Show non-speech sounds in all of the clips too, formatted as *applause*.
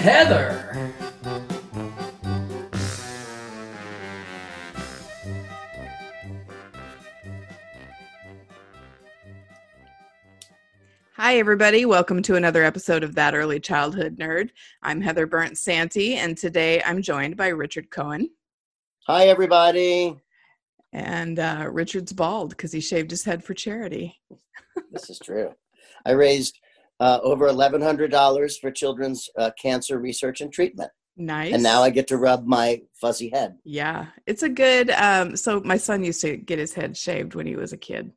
Heather. Hi, everybody. Welcome to another episode of That Early Childhood Nerd. I'm Heather Bernt-Santy, and today I'm joined by Richard Cohen. Hi, everybody. And uh, Richard's bald because he shaved his head for charity. this is true. I raised uh, over $1,100 for children's uh, cancer research and treatment. Nice. And now I get to rub my fuzzy head. Yeah, it's a good. Um, so my son used to get his head shaved when he was a kid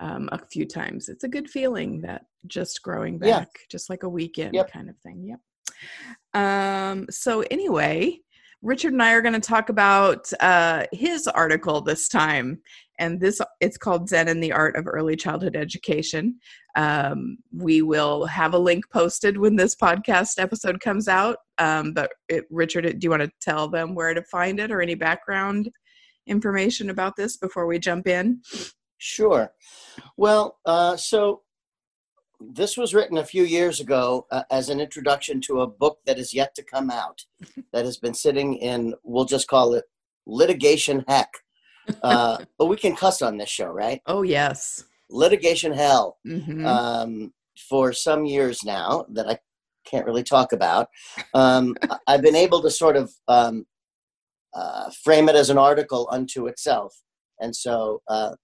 um, a few times. It's a good feeling that just growing back, Yeah. just like a weekend Yep. kind of thing. Yep. Um, so anyway, Richard and I are going to talk about uh, his article this time, and this it's called "Zen and the Art of Early Childhood Education." Um, we will have a link posted when this podcast episode comes out. Um, but it, Richard, do you want to tell them where to find it or any background information about this before we jump in? Sure. Well, uh, so this was written a few years ago uh, as an introduction to a book that is yet to come out *laughs* that has been sitting in, we'll just call it litigation heck. Uh, *laughs* but we can cuss on this show, right? Oh yes. Litigation hell. hmm um, for some years now that I can't really talk about. Um, I've been able to sort of um, uh, frame it as an article unto itself, and so uh,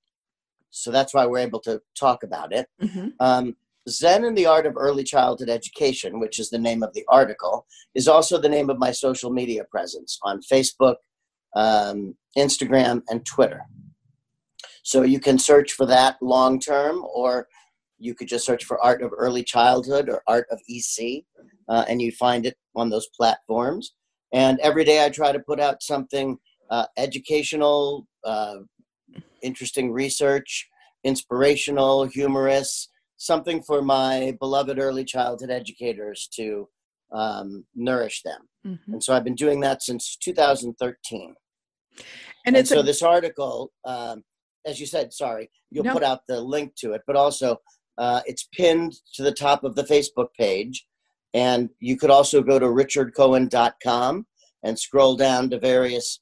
so that's why we're able to talk about it. hmm Um, Zen and the Art of Early Childhood Education, which is the name of the article, is also the name of my social media presence on Facebook, um, Instagram, and Twitter. So you can search for that long term, or you could just search for Art of Early Childhood or Art of EC, uh, and you find it on those platforms. And every day I try to put out something uh, educational, uh, interesting research, inspirational, humorous, something for my beloved early childhood educators to um, nourish them. hmm And so I've been doing that since 2013. And And, so a, this article, um, as you said, sorry, you'll No. put out the link to it, but also uh, it's pinned to the top of the Facebook page. And you could also go to richardcohen.com and scroll down to various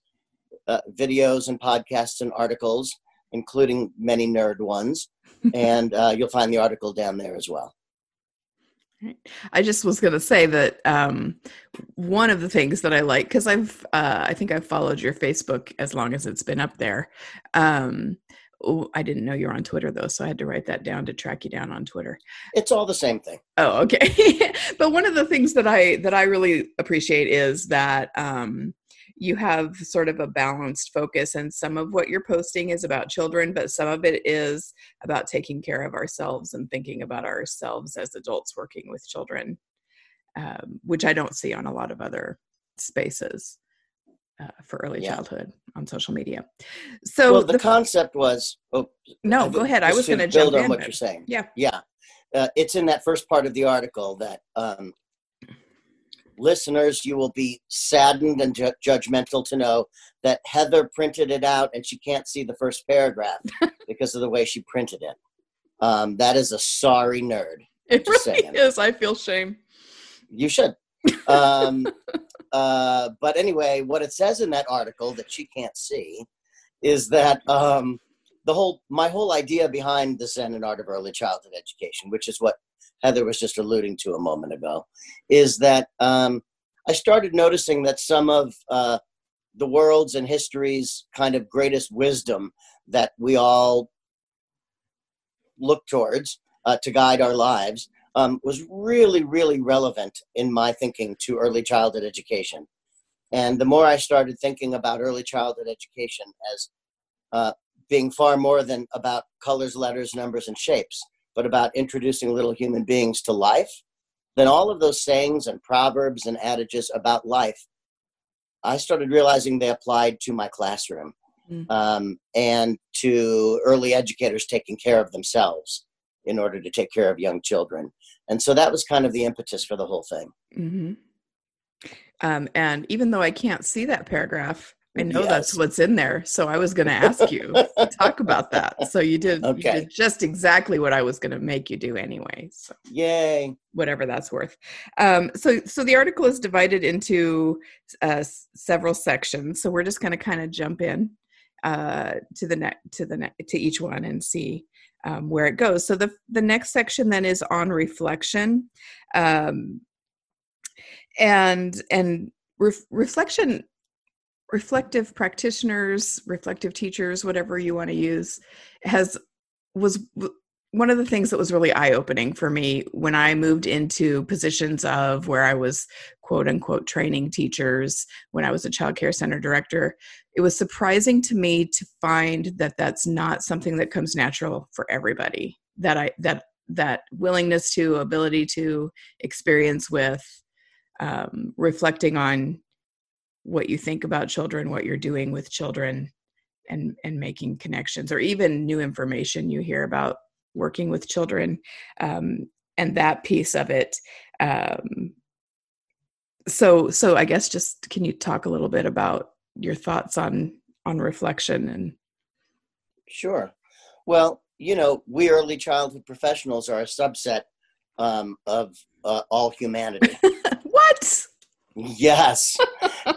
uh, videos and podcasts and articles, including many nerd ones. *laughs* and uh, you'll find the article down there as well. I just was going to say that um, one of the things that I like because I've uh, I think I've followed your Facebook as long as it's been up there. Um, oh, I didn't know you were on Twitter though, so I had to write that down to track you down on Twitter. It's all the same thing. Oh, okay. *laughs* but one of the things that I that I really appreciate is that um, you have sort of a balanced focus, and some of what you're posting is about children, but some of it is about taking care of ourselves and thinking about ourselves as adults working with children, um, which I don't see on a lot of other spaces. Uh, for early Yeah. childhood on social media, so well, the, the- concept was. Oh, no, go ahead. I was going to build jump on in. what you're saying. Yeah. Yeah, uh, it's in that first part of the article that um, listeners, you will be saddened and ju- judgmental to know that Heather printed it out and she can't see the first paragraph *laughs* because of the way she printed it. Um, that is a sorry nerd. It really saying. is. I feel shame. You should. Um, *laughs* uh, but anyway, what it says in that article that she can't see is that um, the whole my whole idea behind the Zen and Art of Early Childhood Education, which is what Heather was just alluding to a moment ago, is that um, I started noticing that some of uh, the world's and history's kind of greatest wisdom that we all look towards uh, to guide our lives um, was really, really relevant in my thinking to early childhood education. And the more I started thinking about early childhood education as uh, being far more than about colors, letters, numbers, and shapes, but about introducing little human beings to life, then all of those sayings and proverbs and adages about life, I started realizing they applied to my classroom Mm. um, and to early educators taking care of themselves in order to take care of young children. And so that was kind of the impetus for the whole thing. hmm Um, and even though I can't see that paragraph, I know that's what's in there. So I was going to ask you to talk about that. So you did, you did just exactly what I was going to make you do anyway. So Yay. whatever that's worth. Um, so so the article is divided into uh, several sections. So we're just going to kind of jump in uh, to the ne- to the ne- to each one and see um, where it goes. So the the next section then is on reflection, um, and and ref- reflection. Reflective practitioners, reflective teachers, whatever you want to use, has was one of the things that was really eye opening for me when I moved into positions of where I was quote unquote training teachers when I was a child care center director, it was surprising to me to find that that's not something that comes natural for everybody. That I that that willingness to ability to experience with um, reflecting on what you think about children, what you're doing with children, and and making connections, or even new information you hear about working with children um, and that piece of it um, so so i guess just can you talk a little bit about your thoughts on on reflection and Sure. Well, you know, we early childhood professionals are a subset um, of uh, all humanity. *laughs* yes. *laughs*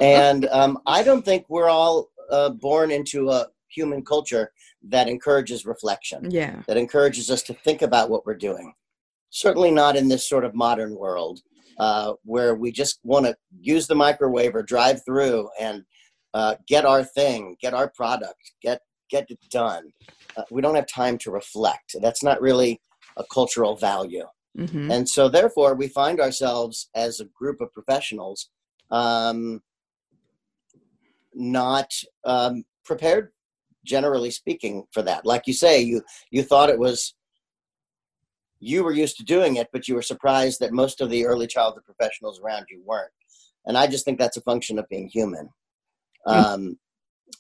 And um, I don't think we're all uh, born into a human culture that encourages reflection, yeah that encourages us to think about what we're doing. Certainly not in this sort of modern world uh, where we just want to use the microwave or drive through and uh, get our thing, get our product, get get it done. Uh, we don't have time to reflect. That's not really a cultural value. Hmm And so, therefore, we find ourselves as a group of professionals um, not um, prepared, generally speaking, for that. Like you say, you you thought it was you were used to doing it, but you were surprised that most of the early childhood professionals around you weren't. And I just think that's a function of being human. Um,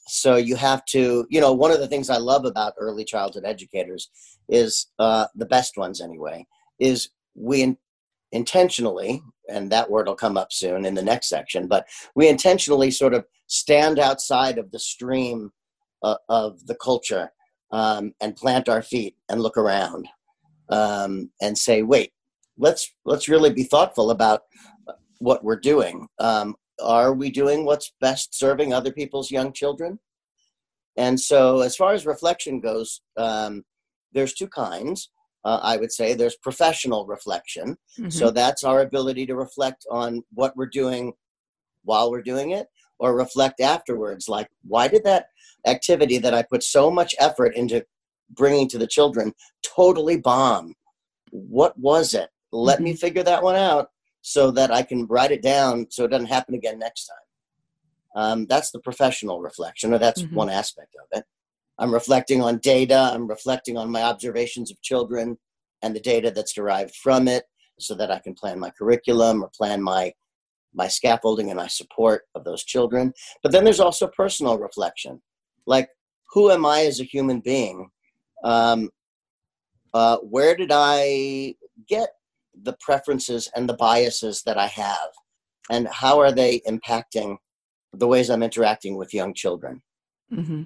so you have to, you know, one of the things I love about early childhood educators is uh, the best ones anyway, is we in, intentionally, and that word will come up soon in the next section, but we intentionally sort of stand outside of the stream uh, of the culture um, and plant our feet and look around um, and say, wait, let's let's really be thoughtful about what we're doing. Um, are we doing what's best serving other people's young children? And so, as far as reflection goes, um, there's two kinds. Uh, I would say there's professional reflection. Mm-hmm. So that's our ability to reflect on what we're doing while we're doing it, or reflect afterwards. Like, why did that activity that I put so much effort into bringing to the children totally bomb? What was it? Let me figure that one out so that I can write it down so it doesn't happen again next time. Um, that's the professional reflection, or that's Mhm. one aspect of it. I'm reflecting on data, I'm reflecting on my observations of children and the data that's derived from it so that I can plan my curriculum or plan my my scaffolding and my support of those children. But then there's also personal reflection, like who am I as a human being? Um, uh, where did I get the preferences and the biases that I have? and how are they impacting the ways I'm interacting with young children. hmm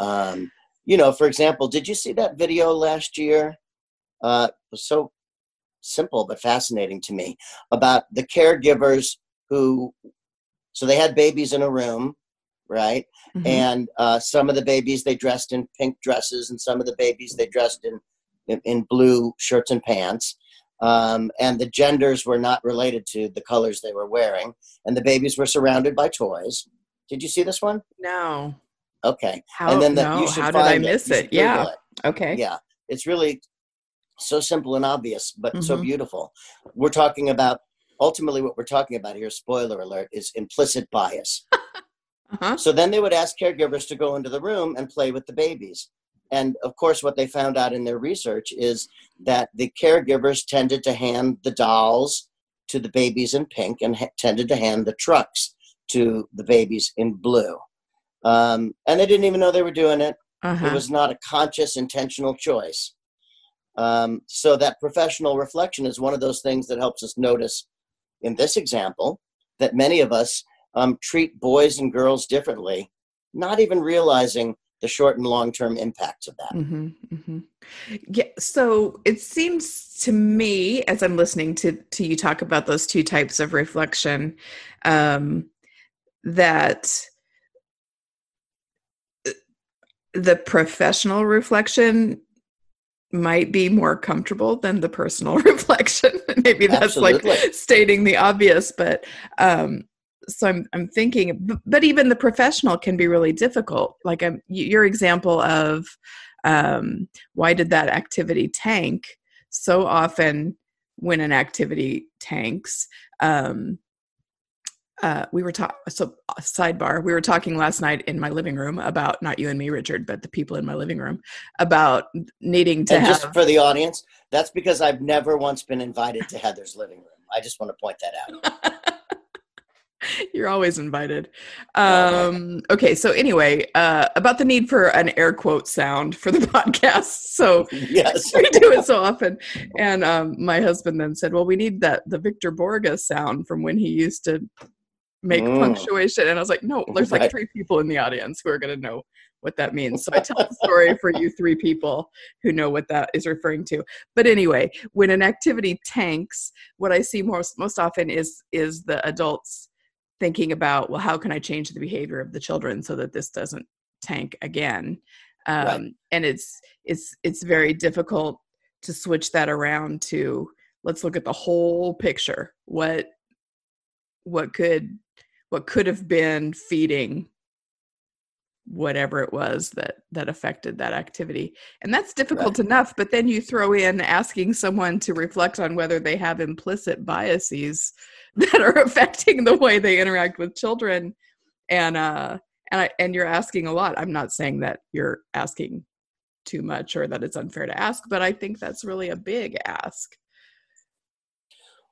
Um, you know, for example, did you see that video last year? Uh, it was so simple but fascinating to me about the caregivers who, so they had babies in a room, right? Mhm. And uh, some of the babies they dressed in pink dresses, and some of the babies they dressed in in, in blue shirts and pants. Um, and the genders were not related to the colors they were wearing, and the babies were surrounded by toys. Did you see this one? no. Okay. How? and then the, no. you should How did I miss You it? Yeah. It. Okay. Yeah. It's really so simple and obvious, but so Mhm. beautiful. We're talking about ultimately what we're talking about here. Spoiler alert: is implicit bias. *laughs* Uh-huh. So then they would ask caregivers to go into the room and play with the babies. And of course, what they found out in their research is that the caregivers tended to hand the dolls to the babies in pink and ha- tended to hand the trucks to the babies in blue. Um, and they didn't even know they were doing it. Uh-huh. It was not a conscious, intentional choice. Um, so that professional reflection is one of those things that helps us notice, in this example, that many of us um, treat boys and girls differently, not even realizing the short and long term impacts of that. hmm hmm Yeah. So it seems to me, as I'm listening to to you talk about those two types of reflection, um, that uh, the professional reflection might be more comfortable than the personal *laughs* reflection. Maybe that's Absolutely. like stating the obvious, but um, so I'm I'm thinking, b- but even the professional can be really difficult. Like um, your example of um, why did that activity tank? So often, when an activity tanks, um, uh, we were talking. So uh, sidebar, we were talking last night in my living room about not you and me, Richard, but the people in my living room about needing to And have. just for the audience, that's because I've never once been invited to Heather's living room. I just want to point that out. *laughs* You're always invited. Oh, Um, okay, so anyway, uh, about the need for an air quote sound for the *laughs* podcast. So *laughs* yes. we do it so often. And um, my husband then said, "Well, we need that the Victor Borge sound from when he used to make Mm. punctuation." And I was like, "No, there's like three people in the audience who are going to know what that means." So I tell the *laughs* story for you three people who know what that is referring to. But anyway, when an activity tanks, what I see most most often is is the adults thinking about, well, how can I change the behavior of the children so that this doesn't tank again? Um, Right. And it's it's it's very difficult to switch that around to let's look at the whole picture. What what could what could have been feeding whatever it was that that affected that activity. And that's difficult enough but then you throw in asking someone to reflect on whether they have implicit biases *laughs* that are affecting the way they interact with children. And uh and I, and you're asking a lot. I'm not saying that you're asking too much or that it's unfair to ask but i think that's really a big ask.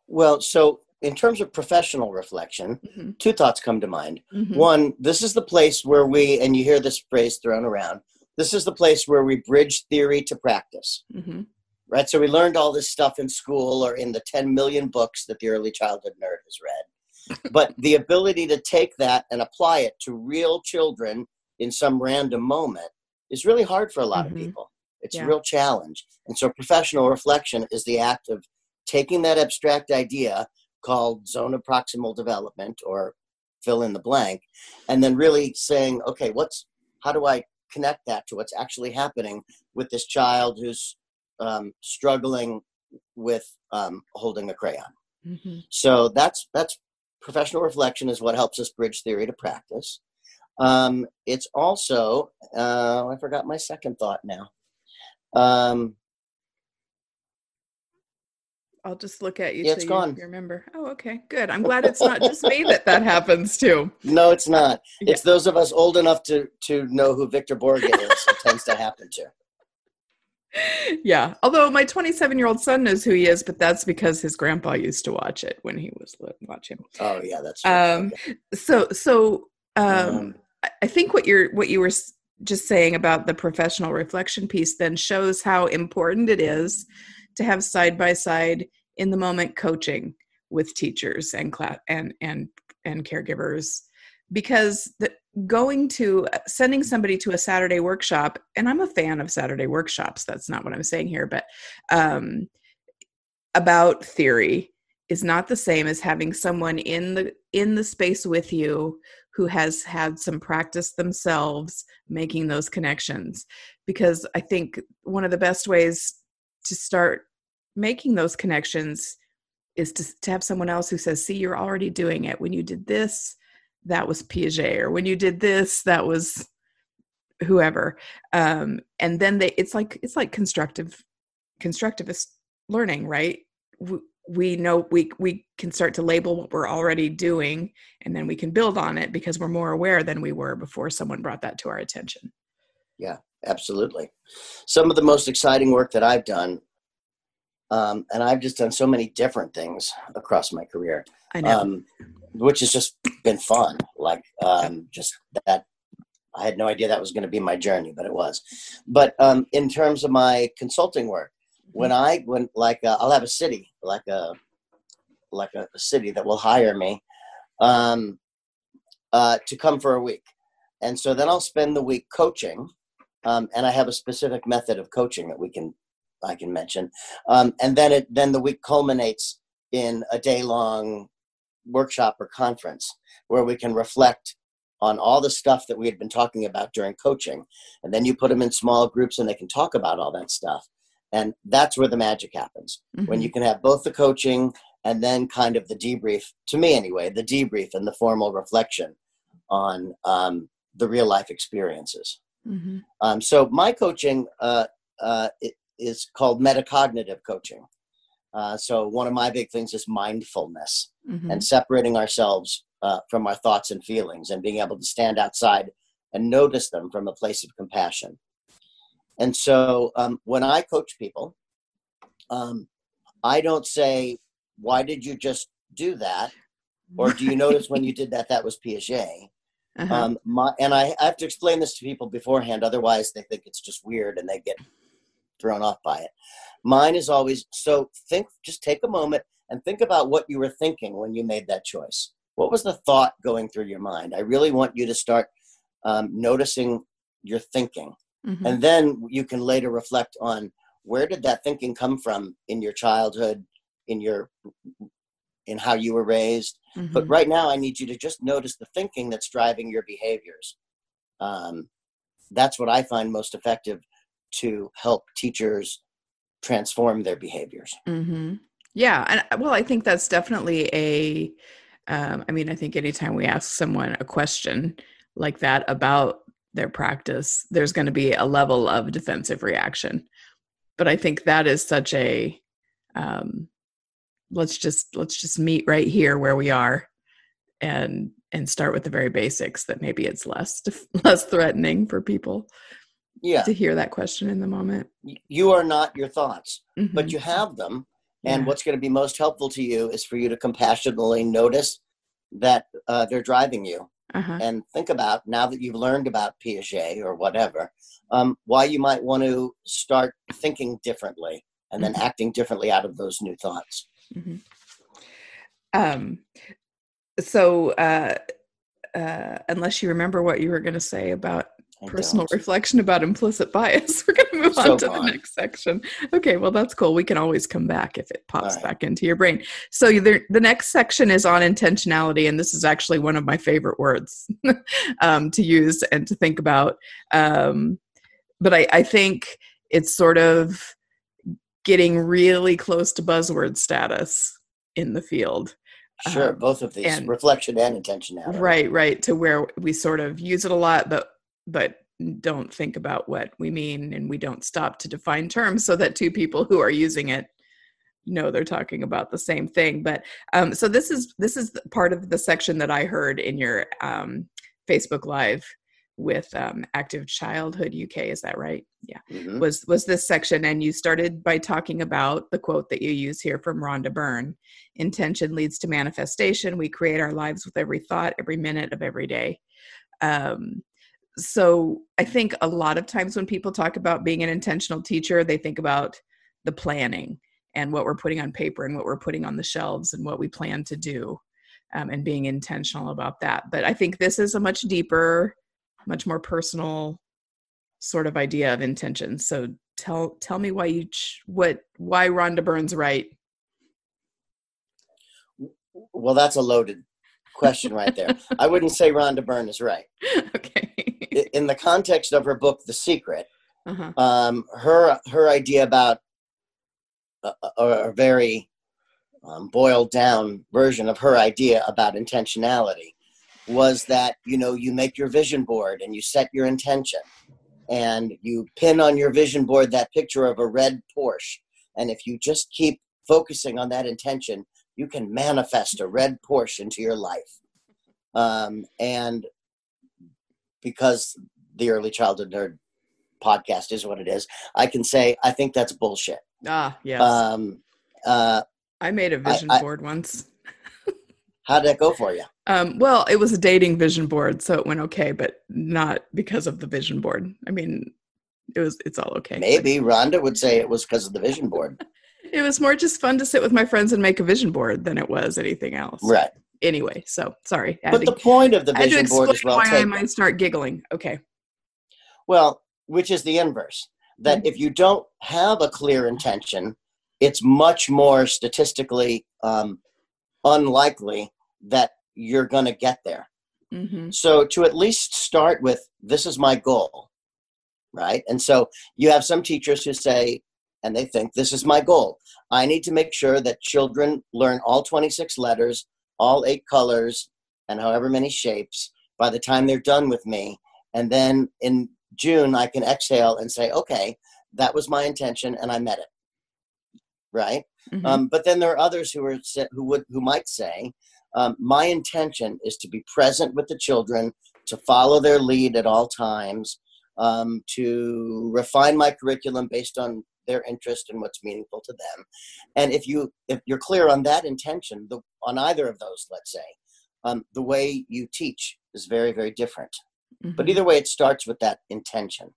Well, so in terms of professional reflection, Mhm, two thoughts come to mind. mhm, One, this is the place where we, and you hear this phrase thrown around, this is the place where we bridge theory to practice, mhm, right? So we learned all this stuff in school or in the 10 million books that the early childhood nerd has read. *laughs* But the ability to take that and apply it to real children in some random moment is really hard for a lot of people. It's Yeah. a real challenge. And so professional reflection is the act of taking that abstract idea called zone of proximal development or fill in the blank and then really saying okay what's how do i connect that to what's actually happening with this child who's um, struggling with um, holding a crayon? Mhm. so that's that's professional reflection is what helps us bridge theory to practice. Um, it's also uh, i forgot my second thought now. Um, I'll just look at you Yeah, it's you, gone. you remember. Oh, okay, good. I'm glad it's not just me that that happens to. *laughs* no it's not *laughs* Yeah. it's those of us old enough to to know who victor borge is it tends to happen to *laughs* Yeah. Although my 27 year old son knows who he is, but that's because his grandpa used to watch it when he was li- watch him. oh yeah that's true. Um, Okay. So, so um, Um, I- I think what you're what you were just saying about the professional reflection piece then shows how important it is to have side by side in the moment coaching with teachers and class and and and caregivers. Because the, going to sending somebody to a saturday workshop and i'm a fan of saturday workshops that's not what i'm saying here but um, about theory is not the same as having someone in the in the space with you who has had some practice themselves making those connections. Because i think one of the best ways to start making those connections is to, to have someone else who says see you're already doing it. When you did this that was piaget or when you did this that was whoever. Um, and then they it's like it's like constructive constructivist learning right? We, we know we we can start to label what we're already doing and then we can build on it because we're more aware than we were before someone brought that to our attention. Yeah absolutely. Some of the most exciting work that i've done um, and i've just done so many different things across my career. I know. Um, which has just been fun like um, just that i had no idea that was going to be my journey but it was. But um, in terms of my consulting work when I when like uh, I'll have a city like a like a, a city that will hire me um, uh, to come for a week, and so then I'll spend the week coaching, um, and I have a specific method of coaching that we can I can mention, um, and then it then the week culminates in a day long workshop or conference where we can reflect on all the stuff that we had been talking about during coaching and then you put them in small groups and they can talk about all that stuff and that's where the magic happens mm-hmm. when you can have both the coaching and then kind of the debrief to me anyway the debrief and the formal reflection on um, the real life experiences mm-hmm. um, so my coaching uh, uh, is called metacognitive coaching uh, so one of my big things is mindfulness mm-hmm. and separating ourselves uh, from our thoughts and feelings and being able to stand outside and notice them from a place of compassion and so um, when I coach people, um, I don't say, why did you just do that? Or do you notice when you did that, that was Piaget? Uh-huh. Um, my, and I, I have to explain this to people beforehand, otherwise they think it's just weird and they get thrown off by it. Mine is always so think, just take a moment and think about what you were thinking when you made that choice. What was the thought going through your mind? I really want you to start um, noticing your thinking Mm-hmm. And then you can later reflect on where did that thinking come from in your childhood, in your in how you were raised. Mm-hmm. But right now, I need you to just notice the thinking that's driving your behaviors. Um, that's what I find most effective to help teachers transform their behaviors. Mm-hmm. Yeah, and uh, well, I think that's definitely a. Um, I mean, I think anytime we ask someone a question like that about their practice, there's going to be a level of defensive reaction. But I think that is such a um, let's just let's just meet right here where we are and and start with the very basics that maybe it's less *laughs* less threatening for people yeah to hear that question in the moment you are not your thoughts mm-hmm. but you have them and yeah. what's going to be most helpful to you is for you to compassionately notice that uh, they're driving you uh-huh. and think about now that you've learned about Piaget or whatever, um, why you might want to start thinking differently and then mm-hmm. acting differently out of those new thoughts. Mm-hmm. Um, so, uh, uh, unless you remember what you were going to say about personal reflection about implicit bias. *laughs* We're going to move so on to the next section. Okay, well, that's cool. We can always come back if it pops right. back into your brain. So the, the next section is on intentionality, and this is actually one of my favorite words *laughs* um, to use and to think about. Um, but I, I think it's sort of getting really close to buzzword status in the field. Sure, um, both of these and, reflection and intentionality. Right, right. To where we sort of use it a lot, but but don't think about what we mean and we don't stop to define terms so that two people who are using it know they're talking about the same thing. But um, so this is this is part of the section that i heard in your um, facebook live with um, active childhood uk is that right? Yeah. Mm-hmm. was was this section and you started by talking about the quote that you use here from rhonda byrne intention leads to manifestation. We create our lives with every thought every minute of every day. Um, so I think a lot of times when people talk about being an intentional teacher, they think about the planning and what we're putting on paper and what we're putting on the shelves and what we plan to do um, and being intentional about that. But i think this is a much deeper much more personal sort of idea of intention. So tell tell me why you ch- what why rhonda byrne's right. Well that's a loaded question right there. *laughs* I wouldn't say rhonda byrne is right. Okay in the context of her book the secret uh-huh. um, her her idea about a, a, a very um, boiled down version of her idea about intentionality was that you know you make your vision board and you set your intention and you pin on your vision board that picture of a red Porsche and if you just keep focusing on that intention you can manifest a red Porsche into your life um, and because the early childhood nerd podcast is what it is i can say i think that's bullshit. Ah yes. Um, uh, i made a vision I, board once. How did that go for you? Um, well it was a dating vision board so it went okay but not because of the vision board. I mean it was it's all okay maybe rhonda would say it was because of the vision board. *laughs* It was more just fun to sit with my friends and make a vision board than it was anything else. Right anyway so sorry but the point of the to vision board is well why taken i might start giggling okay well which is the inverse that Mhm. if you don't have a clear intention it's much more statistically um, unlikely that you're going to get there hmm So to at least start with, this is my goal, right? And so you have some teachers who say, and they think, this is my goal. I need to make sure that children learn all 26 letters, all eight colors, and however many shapes by the time they're done with me. And then in June, I can exhale and say, okay, that was my intention and I met it. Right? Mhm. Um, but then there are others who are who would who might say, um, my intention is to be present with the children, to follow their lead at all times, um, to refine my curriculum based on their interest and what's meaningful to them. And if you if you're clear on that intention, the, on either of those, let's say, um, the way you teach is very very different. But Mhm. either way, it starts with that intention.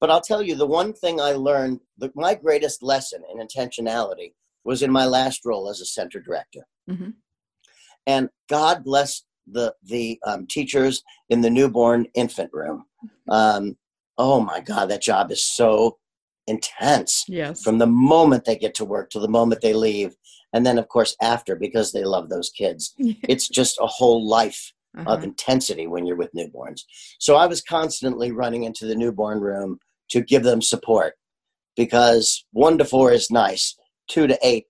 But I'll tell you, the one thing I learned, the, my greatest lesson in intentionality was in my last role as a center director. Mhm. And God bless the the um, teachers in the newborn infant room. Um, oh my God, that job is so intense yes from the moment they get to work to the moment they leave, and then of course after because they love those kids. *laughs* It's just a whole life of Uh-huh. intensity when you're with newborns. So I was constantly running into the newborn room to give them support because one to four is nice, two to eight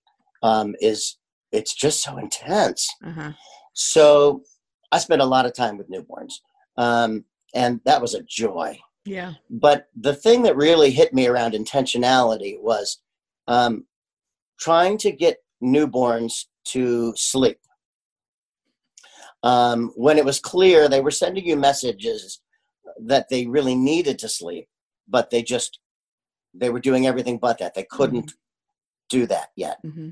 um, is it's just so intense. Uh-huh. So I spent a lot of time with newborns, um, and that was a joy. Yeah But the thing that really hit me around intentionality was um, trying to get newborns to sleep. Um, when it was clear they were sending you messages that they really needed to sleep, but they just they were doing everything but that. They couldn't do that yet. hmm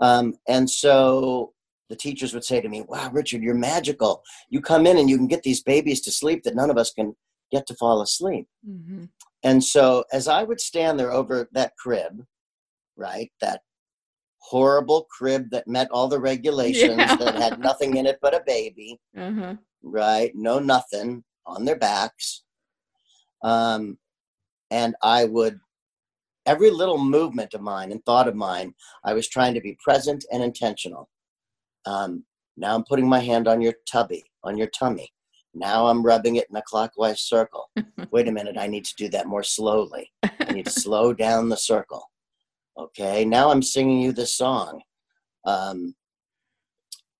Um, and so the teachers would say to me, Wow, Richard, you're magical. You come in and you can get these babies to sleep that none of us can get to fall asleep. hmm And so as I would stand there over that crib, right, that horrible crib that met all the regulations Yeah. that had nothing in it but a baby, Uh-huh. right, no nothing on their backs. Um, and I would, every little movement of mine and thought of mine, I was trying to be present and intentional. Um, now I'm putting my hand on your tubby, on your tummy. Now I'm rubbing it in a clockwise circle. *laughs* Wait a minute, I need to do that more slowly. I need to slow down the circle. Okay, now I'm singing you this song. Um,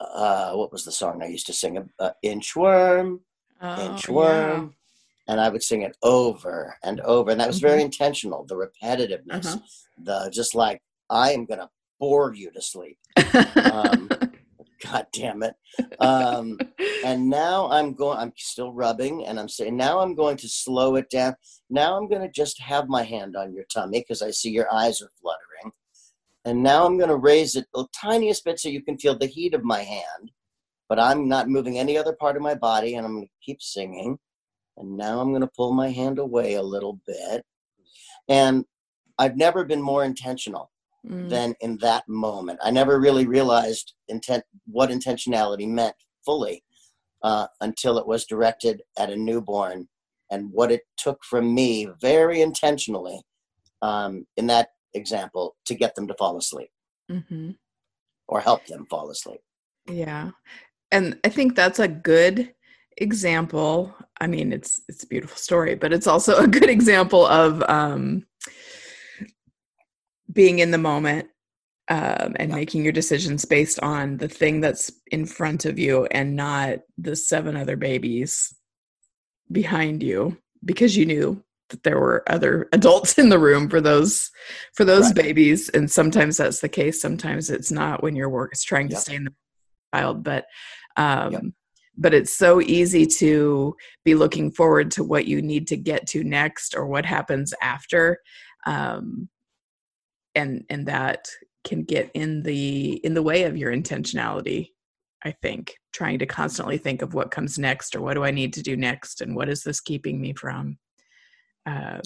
uh, what was the song I used to sing? Uh, Inchworm, Oh, Inchworm. And I would sing it over and over. And that was very intentional, the repetitiveness, Uh-huh. the just like, I am going to bore you to sleep. *laughs* Um, God damn it. Um, and now I'm going, I'm still rubbing and I'm saying, now I'm going to slow it down. Now I'm going to just have my hand on your tummy because I see your eyes are fluttering. And now I'm going to raise it the tiniest bit so you can feel the heat of my hand. But I'm not moving any other part of my body and I'm going to keep singing. And now I'm going to pull my hand away a little bit. And I've never been more intentional Mm. than in that moment. I never really realized intent what intentionality meant fully uh, until it was directed at a newborn and what it took from me very intentionally um, in that example to get them to fall asleep hmm or help them fall asleep. Yeah. And I think that's a good example. I mean, it's it's a beautiful story, but it's also *laughs* a good example of um being in the moment um and Yeah. making your decisions based on the thing that's in front of you and not the seven other babies behind you because you knew that there were other adults in the room for those for those Right. babies and sometimes that's the case sometimes it's not when your work is trying to stay in the *laughs* child but um but it's so easy to be looking forward to what you need to get to next or what happens after um and and that can get in the in the way of your intentionality i think trying to constantly think of what comes next or what do i need to do next and what is this keeping me from uh,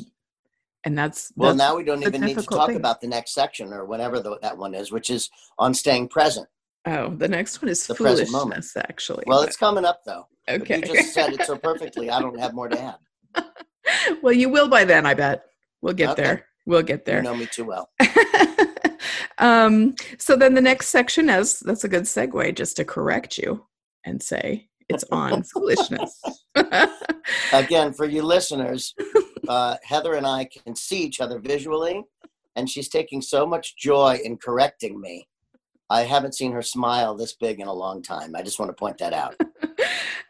and that's Well, that's now we don't even need to talk thing. about the next section or whatever the, that one is, which is on staying present. oh the next one is the present moment. actually Well, but- it's coming up though. Okay You just said it so *laughs* perfectly. I don't have more to add. *laughs* well you will by then i bet we'll get Okay. there we'll get there You know me too well. *laughs* um, so then the next section is that's a good segue just to correct you and say it's on *laughs* foolishness. *laughs* Again, for you listeners, uh, Heather and I can see each other visually, and she's taking so much joy in correcting me. I haven't seen her smile this big in a long time. I just want to point that out.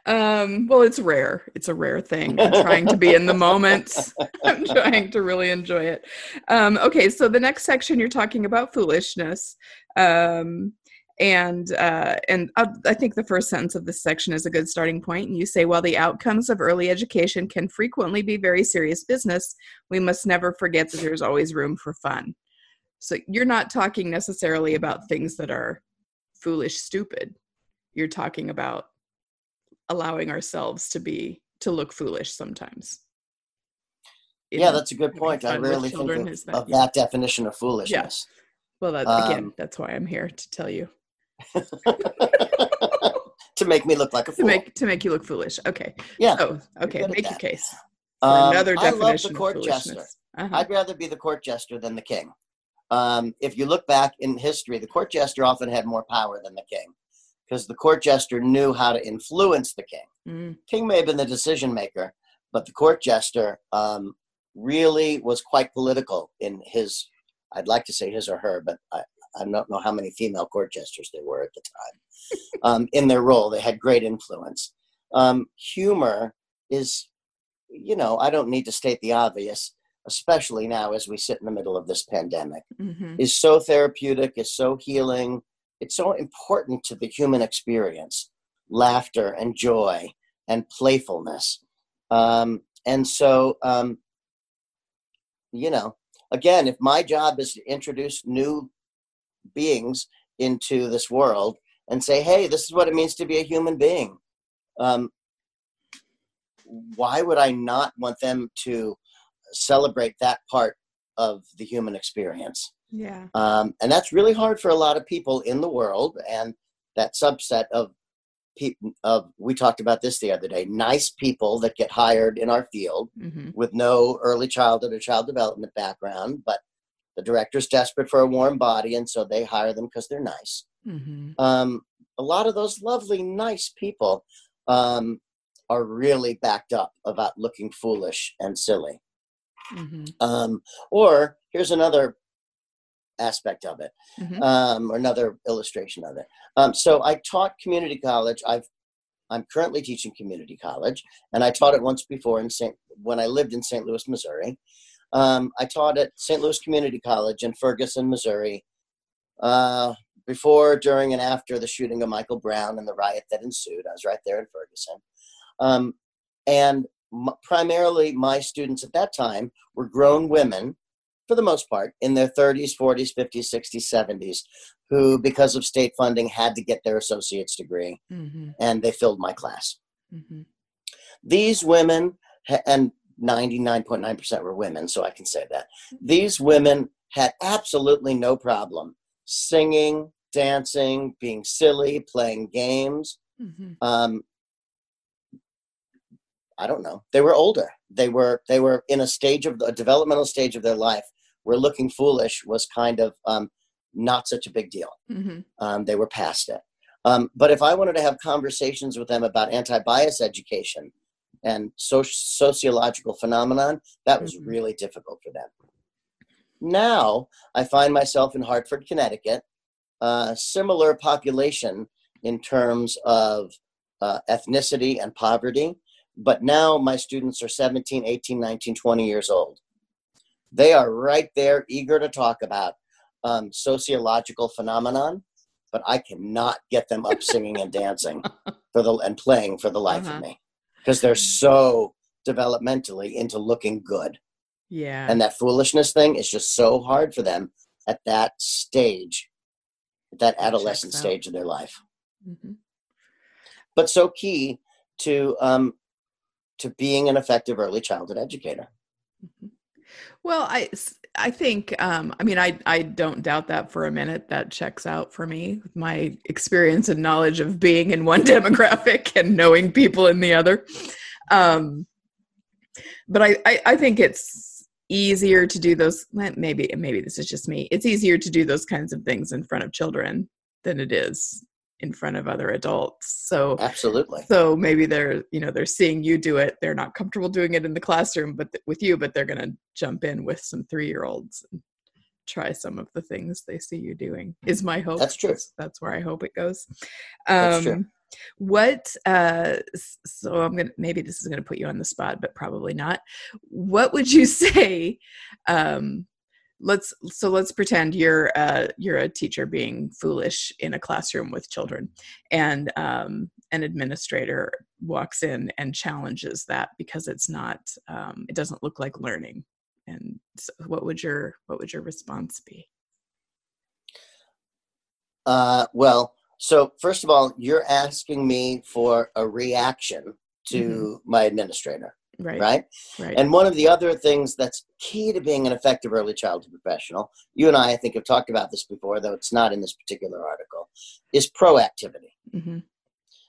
Um, well, it's rare. It's a rare thing. I'm trying to be in the moment. *laughs* I'm trying to really enjoy it. Um, okay, so the next section you're talking about foolishness. Um, and uh, and uh, I think the first sentence of this section is a good starting point. And you say, while the outcomes of early education can frequently be very serious business, we must never forget that there's always room for fun. So you're not talking necessarily about things that are foolish, stupid. You're talking about allowing ourselves to be to look foolish sometimes. You yeah, know, that's a good point. I rarely think of, that- of yeah. that definition of foolishness. well, that, again, um, that's why I'm here to tell you *laughs* to make me look like a *laughs* to fool. make to make you look foolish. Okay. yeah. Oh, okay. Make your case Um, another I love the definition court of jester. Uh-huh. I'd rather be the court jester than the king. Um, if you look back in history, the court jester often had more power than the king because the court jester knew how to influence the king. Mm, King may have been the decision maker, but the court jester um, really was quite political in his, I'd like to say his or her, but I, I don't know how many female court jesters there were at the time. *laughs* um, in their role, they had great influence. Um, humor is, you know, I don't need to state the obvious, especially now as we sit in the middle of this pandemic mhm. is so therapeutic, is so healing. It's so important to the human experience laughter and joy and playfulness. Um, and so, um, you know, again, if my job is to introduce new beings into this world and say, hey, this is what it means to be a human being, um, why would I not want them to celebrate that part of the human experience? Yeah. um, and that's really hard for a lot of people in the world and that subset of people of we talked about this the other day nice people that get hired in our field hmm with no early childhood or child development background but the director's desperate for a warm body and so they hire them because they're nice. Hmm um, a lot of those lovely nice people um, are really backed up about looking foolish and silly. Hmm um, or here's another aspect of it Mhm. um, or another illustration of it. Um, so I taught community college. I've I'm currently teaching community college, and I taught it once before in St. when I lived in St. Louis, Missouri. Um, I taught at St. Louis Community College in Ferguson, Missouri, uh, before, during, and after the shooting of Michael Brown and the riot that ensued. I was right there in Ferguson, um, and m- primarily my students at that time were grown women for the most part, in their 30s, 40s, 50s, 60s, 70s, who, because of state funding, had to get their associate's degree, hmm and they filled my class. hmm These women, and 99.9% were women, so I can say that, these women had absolutely no problem singing, dancing, being silly, playing games. Mm-hmm. Um, I don't know. They were older. They were they were in a stage of a developmental stage of their life where looking foolish was kind of um, not such a big deal. Mm-hmm. Um, they were past it. Um, but if I wanted to have conversations with them about anti-bias education and so- sociological phenomenon, that was Mhm. really difficult for them. Now I find myself in Hartford, Connecticut, uh, similar population in terms of uh, ethnicity and poverty, but now my students are 17, 18, 19, 20 years old. They are right there, eager to talk about um, sociological phenomenon, but I cannot get them up singing and dancing *laughs* for the and playing for the life Uh-huh. of me because they're so developmentally into looking good, Yeah. and that foolishness thing is just so hard for them at that stage, at that adolescent stage of their life. hmm But so key to um, to being an effective early childhood educator. Well, I I think um, I mean I I don't doubt that for a minute. That checks out for me my experience and knowledge of being in one *laughs* demographic and knowing people in the other. Um, but I, I I think it's easier to do those. Maybe maybe this is just me. It's easier to do those kinds of things in front of children than it is in front of other adults. So Absolutely. so maybe they're you know they're seeing you do it they're not comfortable doing it in the classroom but th- with you but they're going to jump in with some three year olds and try some of the things they see you doing is my hope That's true. that's, that's where i hope it goes That's true. um what uh so i'm gonna maybe this is gonna put you on the spot but probably not what would you *laughs* say um let's so let's pretend you're uh you're a teacher being foolish in a classroom with children. And um an administrator walks in and challenges that because it's not um it doesn't look like learning. And so what would your what would your response be? Uh, well, so first of all, you're asking me for a reaction to my administrator, right right? right And one of the other things that's key to being an effective early childhood professional, you and I, I think, have talked about this before, though it's not in this particular article, is proactivity. hmm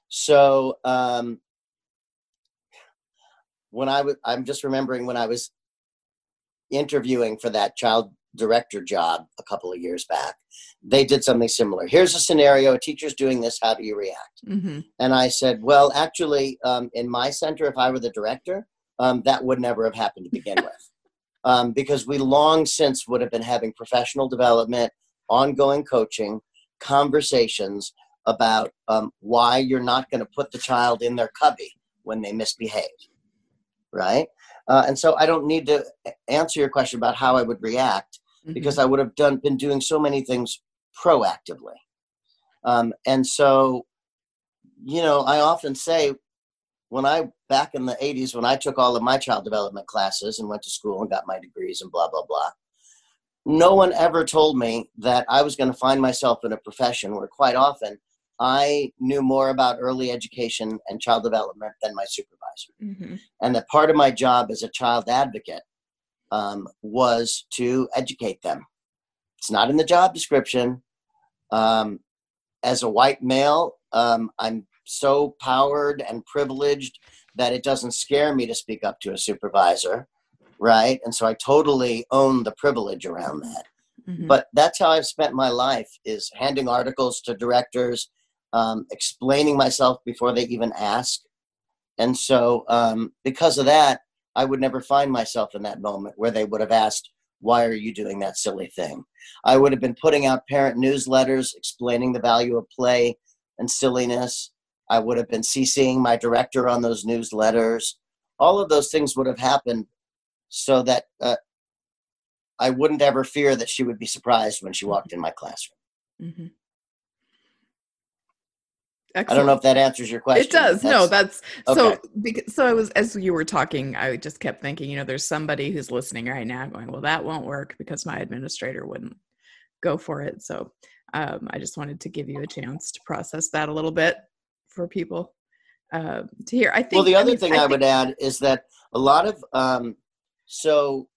So um, when I was, I'm just remembering when I was interviewing for that child director job a couple of years back, they did something similar. Here's a scenario: a teacher's doing this. How do you react? hmm And I said, well, actually, um, in my center, if I were the director, um, that would never have happened to begin with. Um, because we long since would have been having professional development, ongoing coaching, conversations about um, why you're not going to put the child in their cubby when they misbehave. Right? Uh, and so I don't need to answer your question about how I would react Mm-hmm. because I would have done been doing so many things proactively. Um, and so, you know, I often say when I back in the 80s when I took all of my child development classes and went to school and got my degrees and blah blah blah. No one ever told me that I was going to find myself in a profession where quite often I knew more about early education and child development than my supervisor hmm and that part of my job as a child advocate um, was to educate them. It's not in the job description. Um, as a white male, um, I'm so powered and privileged that it doesn't scare me to speak up to a supervisor, right? And so I totally own the privilege around that hmm but that's how I've spent my life is handing articles to directors, um, explaining myself before they even ask. And so um, because of that, I would never find myself in that moment where they would have asked, why are you doing that silly thing? I would have been putting out parent newsletters explaining the value of play and silliness. I would have been CCing my director on those newsletters. All of those things would have happened so that uh, I wouldn't ever fear that she would be surprised when she walked in my classroom. hmm I don't know if that answers your question. It does. No, That's- that's so. Because, so I was as you were talking, I just kept thinking. You know, there's somebody who's listening right now, going, "Well, that won't work because my administrator wouldn't go for it." So, um, I just wanted to give you a chance to process that a little bit for people uh, to hear. I think. well, the other mean, thing I, think- would add is that a lot of um, so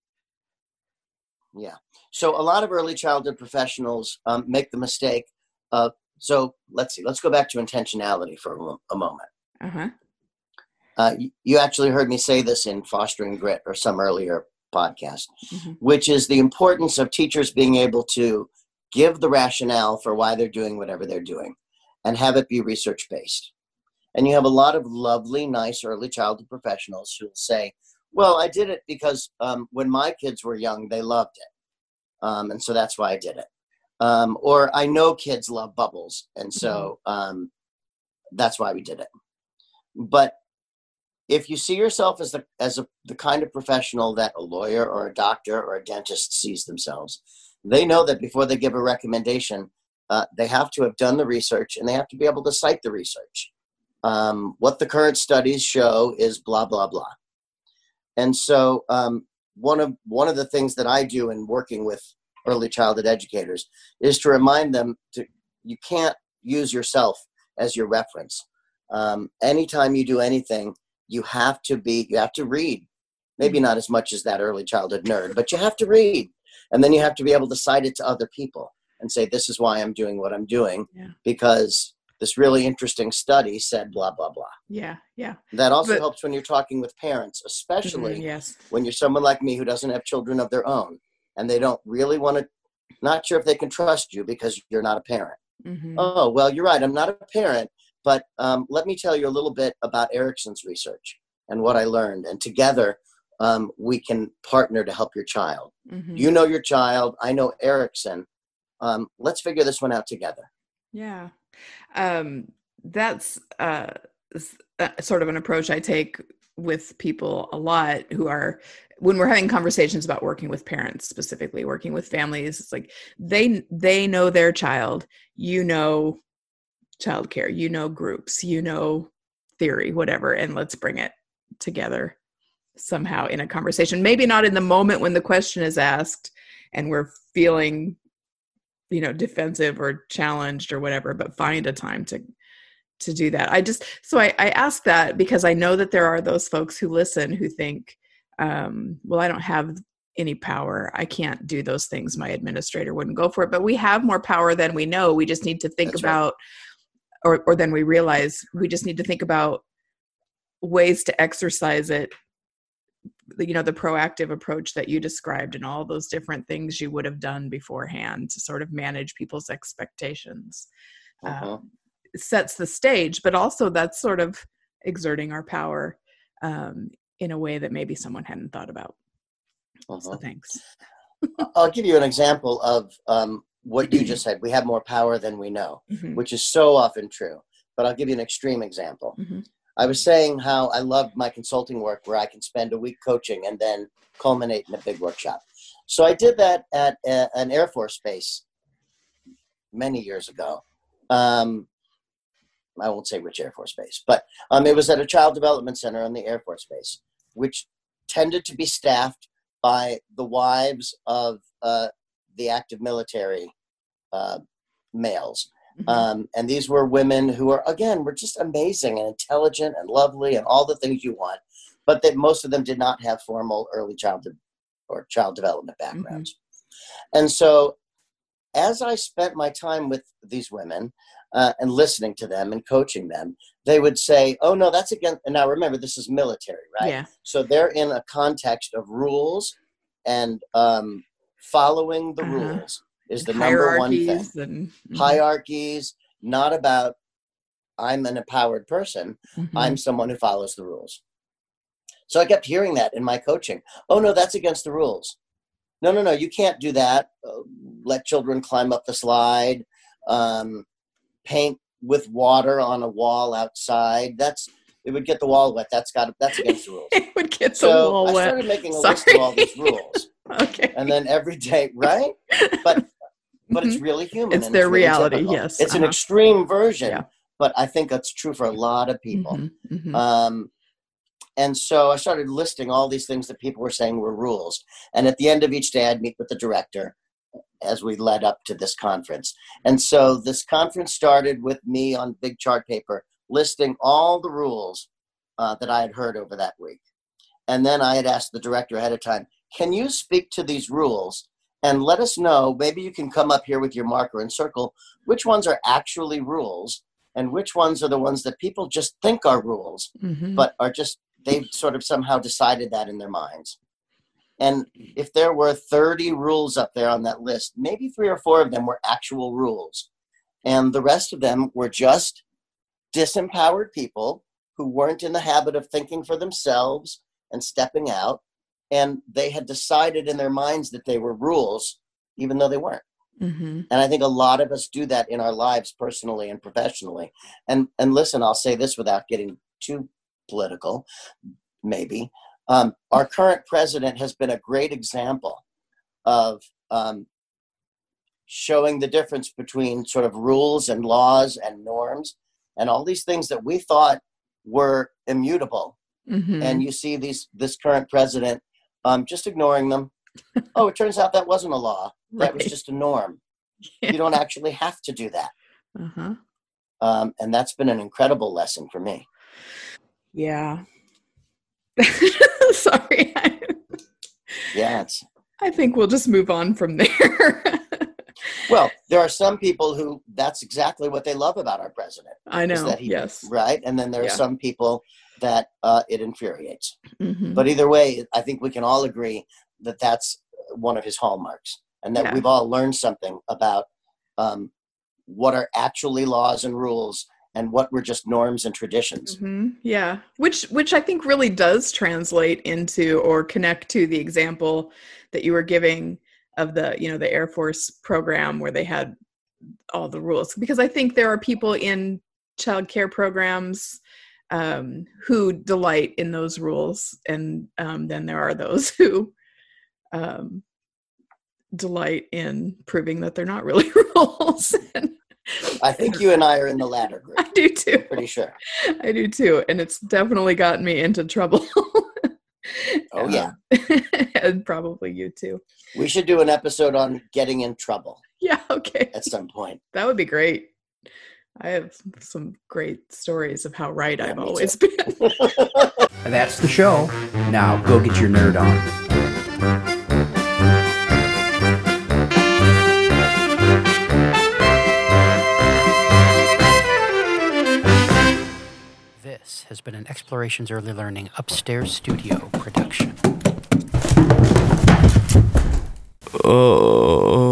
Yeah. So a lot of early childhood professionals um, make the mistake. Of, so let's see. Let's go back to intentionality for a, a moment. Uh-huh. Uh, you, you actually heard me say this in Fostering Grit or some earlier podcast, Mhm. which is the importance of teachers being able to give the rationale for why they're doing whatever they're doing and have it be research based. And you have a lot of lovely, nice early childhood professionals who will say, Well, I did it because um, when my kids were young, they loved it. Um, and so that's why I did it. Um, or I know kids love bubbles. And so um, that's why we did it. But if you see yourself as the as a, the kind of professional that a lawyer or a doctor or a dentist sees themselves, they know that before they give a recommendation, uh, they have to have done the research and they have to be able to cite the research. Um, what the current studies show is blah blah blah. And so um, one of one of the things that I do in working with early childhood educators is to remind them to you can't use yourself as your reference. Um, anytime you do anything, you have to be you have to read maybe not as much as that early childhood nerd but you have to read and then you have to be able to cite it to other people and say this is why i'm doing what i'm doing Yeah. because this really interesting study said blah blah blah Yeah, yeah. that also But- helps when you're talking with parents especially Mhm, yes. when you're someone like me who doesn't have children of their own and they don't really want to not sure if they can trust you because you're not a parent Mhm. Oh, well, you're right. I'm not a parent, but um, let me tell you a little bit about Erikson's research and what I learned. And together, um, we can partner to help your child. Mhm. You know your child. I know Erickson. Um, let's figure this one out together. Yeah. Um, that's uh, uh, sort of an approach I take with people a lot who are when we're having conversations about working with parents specifically working with families it's like they they know their child you know childcare you know groups you know theory whatever and let's bring it together somehow in a conversation maybe not in the moment when the question is asked and we're feeling you know defensive or challenged or whatever but find a time to to do that. I just so i, I ask that because i know that there are those folks who listen who think um, well i don't have any power. I can't do those things. My administrator wouldn't go for it. But we have more power than we know. We just need to think That's right. about or or then we realize we just need to think about ways to exercise it you know the proactive approach that you described and all those different things you would have done beforehand to sort of manage people's expectations Uh-huh. um, sets the stage but also that's sort of exerting our power um, in a way that maybe someone hadn't thought about Uh-huh. thanks I'll give you an example of um, what you just said. We have more power than we know, Mhm, which is so often true. But I'll give you an extreme example. mhm. I was saying how I love my consulting work where I can spend a week coaching and then culminate in a big workshop. So I did that at a, an Air Force base many years ago. Um, I won't say which Air Force base, but um, it was at a child development center on the Air Force base, which tended to be staffed by the wives of uh, the active military uh, males. Mhm. Um, and these were women who are, again, were just amazing and intelligent and lovely and all the things you want, but that most of them did not have formal early childhood or child development backgrounds. And so, as I spent my time with these women uh, and listening to them and coaching them, they would say, "Oh no, that's again." And now remember, this is military, right? yeah So they're in a context of rules and um, following the Uh-huh. rules is the number one thing hierarchies and mhm, hierarchies, not about I'm an empowered person. mhm. I'm someone who follows the rules. So I kept hearing that in my coaching. Oh, no, that's against the rules. No, no, no, you can't do that. Uh, let children climb up the slide, um, paint with water on a wall outside. That's it would get the wall wet. That's got that's against the rules. *laughs* it would get the So wall I wet started making a list of all these rules, *laughs* okay and then every day, right? *laughs* But but it's really human. Mm-hmm. It's their really reality, typical. yes, It's an uh-huh. extreme version, Yeah. but I think that's true for a lot of people. Mhm, mhm. Um, and so I started listing all these things that people were saying were rules. And at the end of each day, I'd meet with the director as we led up to this conference. And so this conference started with me on big chart paper listing all the rules uh, that I had heard over that week. And then I had asked the director ahead of time, can you speak to these rules and let us know. Maybe you can come up here with your marker and circle which ones are actually rules and which ones are the ones that people just think are rules, Mhm. but are just, they've sort of somehow decided that in their minds. And if there were 30 rules up there on that list, maybe three or four of them were actual rules. And the rest of them were just disempowered people who weren't in the habit of thinking for themselves and stepping out. And they had decided in their minds that they were rules, even though they weren't. Mhm. And I think a lot of us do that in our lives personally and professionally. And and listen, I'll say this without getting too political, maybe. Um, our current president has been a great example of um, showing the difference between sort of rules and laws and norms and all these things that we thought were immutable. Mhm. And you see these this current president um, just ignoring them. oh, it turns out that wasn't a law. *laughs* That was just a norm you don't actually have to do that. Uh-huh. Um, and that's been an incredible lesson for me. Yeah. *laughs* Sorry. Yeah, it's I think we'll just move on from there. *laughs* well, there are some people who that's exactly what they love about our president, I know. he- yes. right? And then there Yeah. are some people that uh, it infuriates. Mhm. But either way, I think we can all agree that that's one of his hallmarks, and that Yeah. we've all learned something about um, what are actually laws and rules, and what were just norms and traditions. Mhm. Yeah, which which I think really does translate into or connect to the example that you were giving of the you know the Air Force program where they had all the rules because I think there are people in child care programs um, who delight in those rules, and um, then there are those *laughs* who um, delight in proving that they're not really *laughs* rules. *laughs* And I think you and I are in the latter group. I do too. Pretty sure. I do too, and it's definitely gotten me into trouble. Oh, yeah. Um, and probably you too. We should do an episode on getting in trouble Yeah, okay, at some point. that would be great. I have some great stories of how right Yeah, I've me always been. *laughs* That's the show. Now go get your nerd on. This has been an Explorations Early Learning Upstairs Studio production. Oh.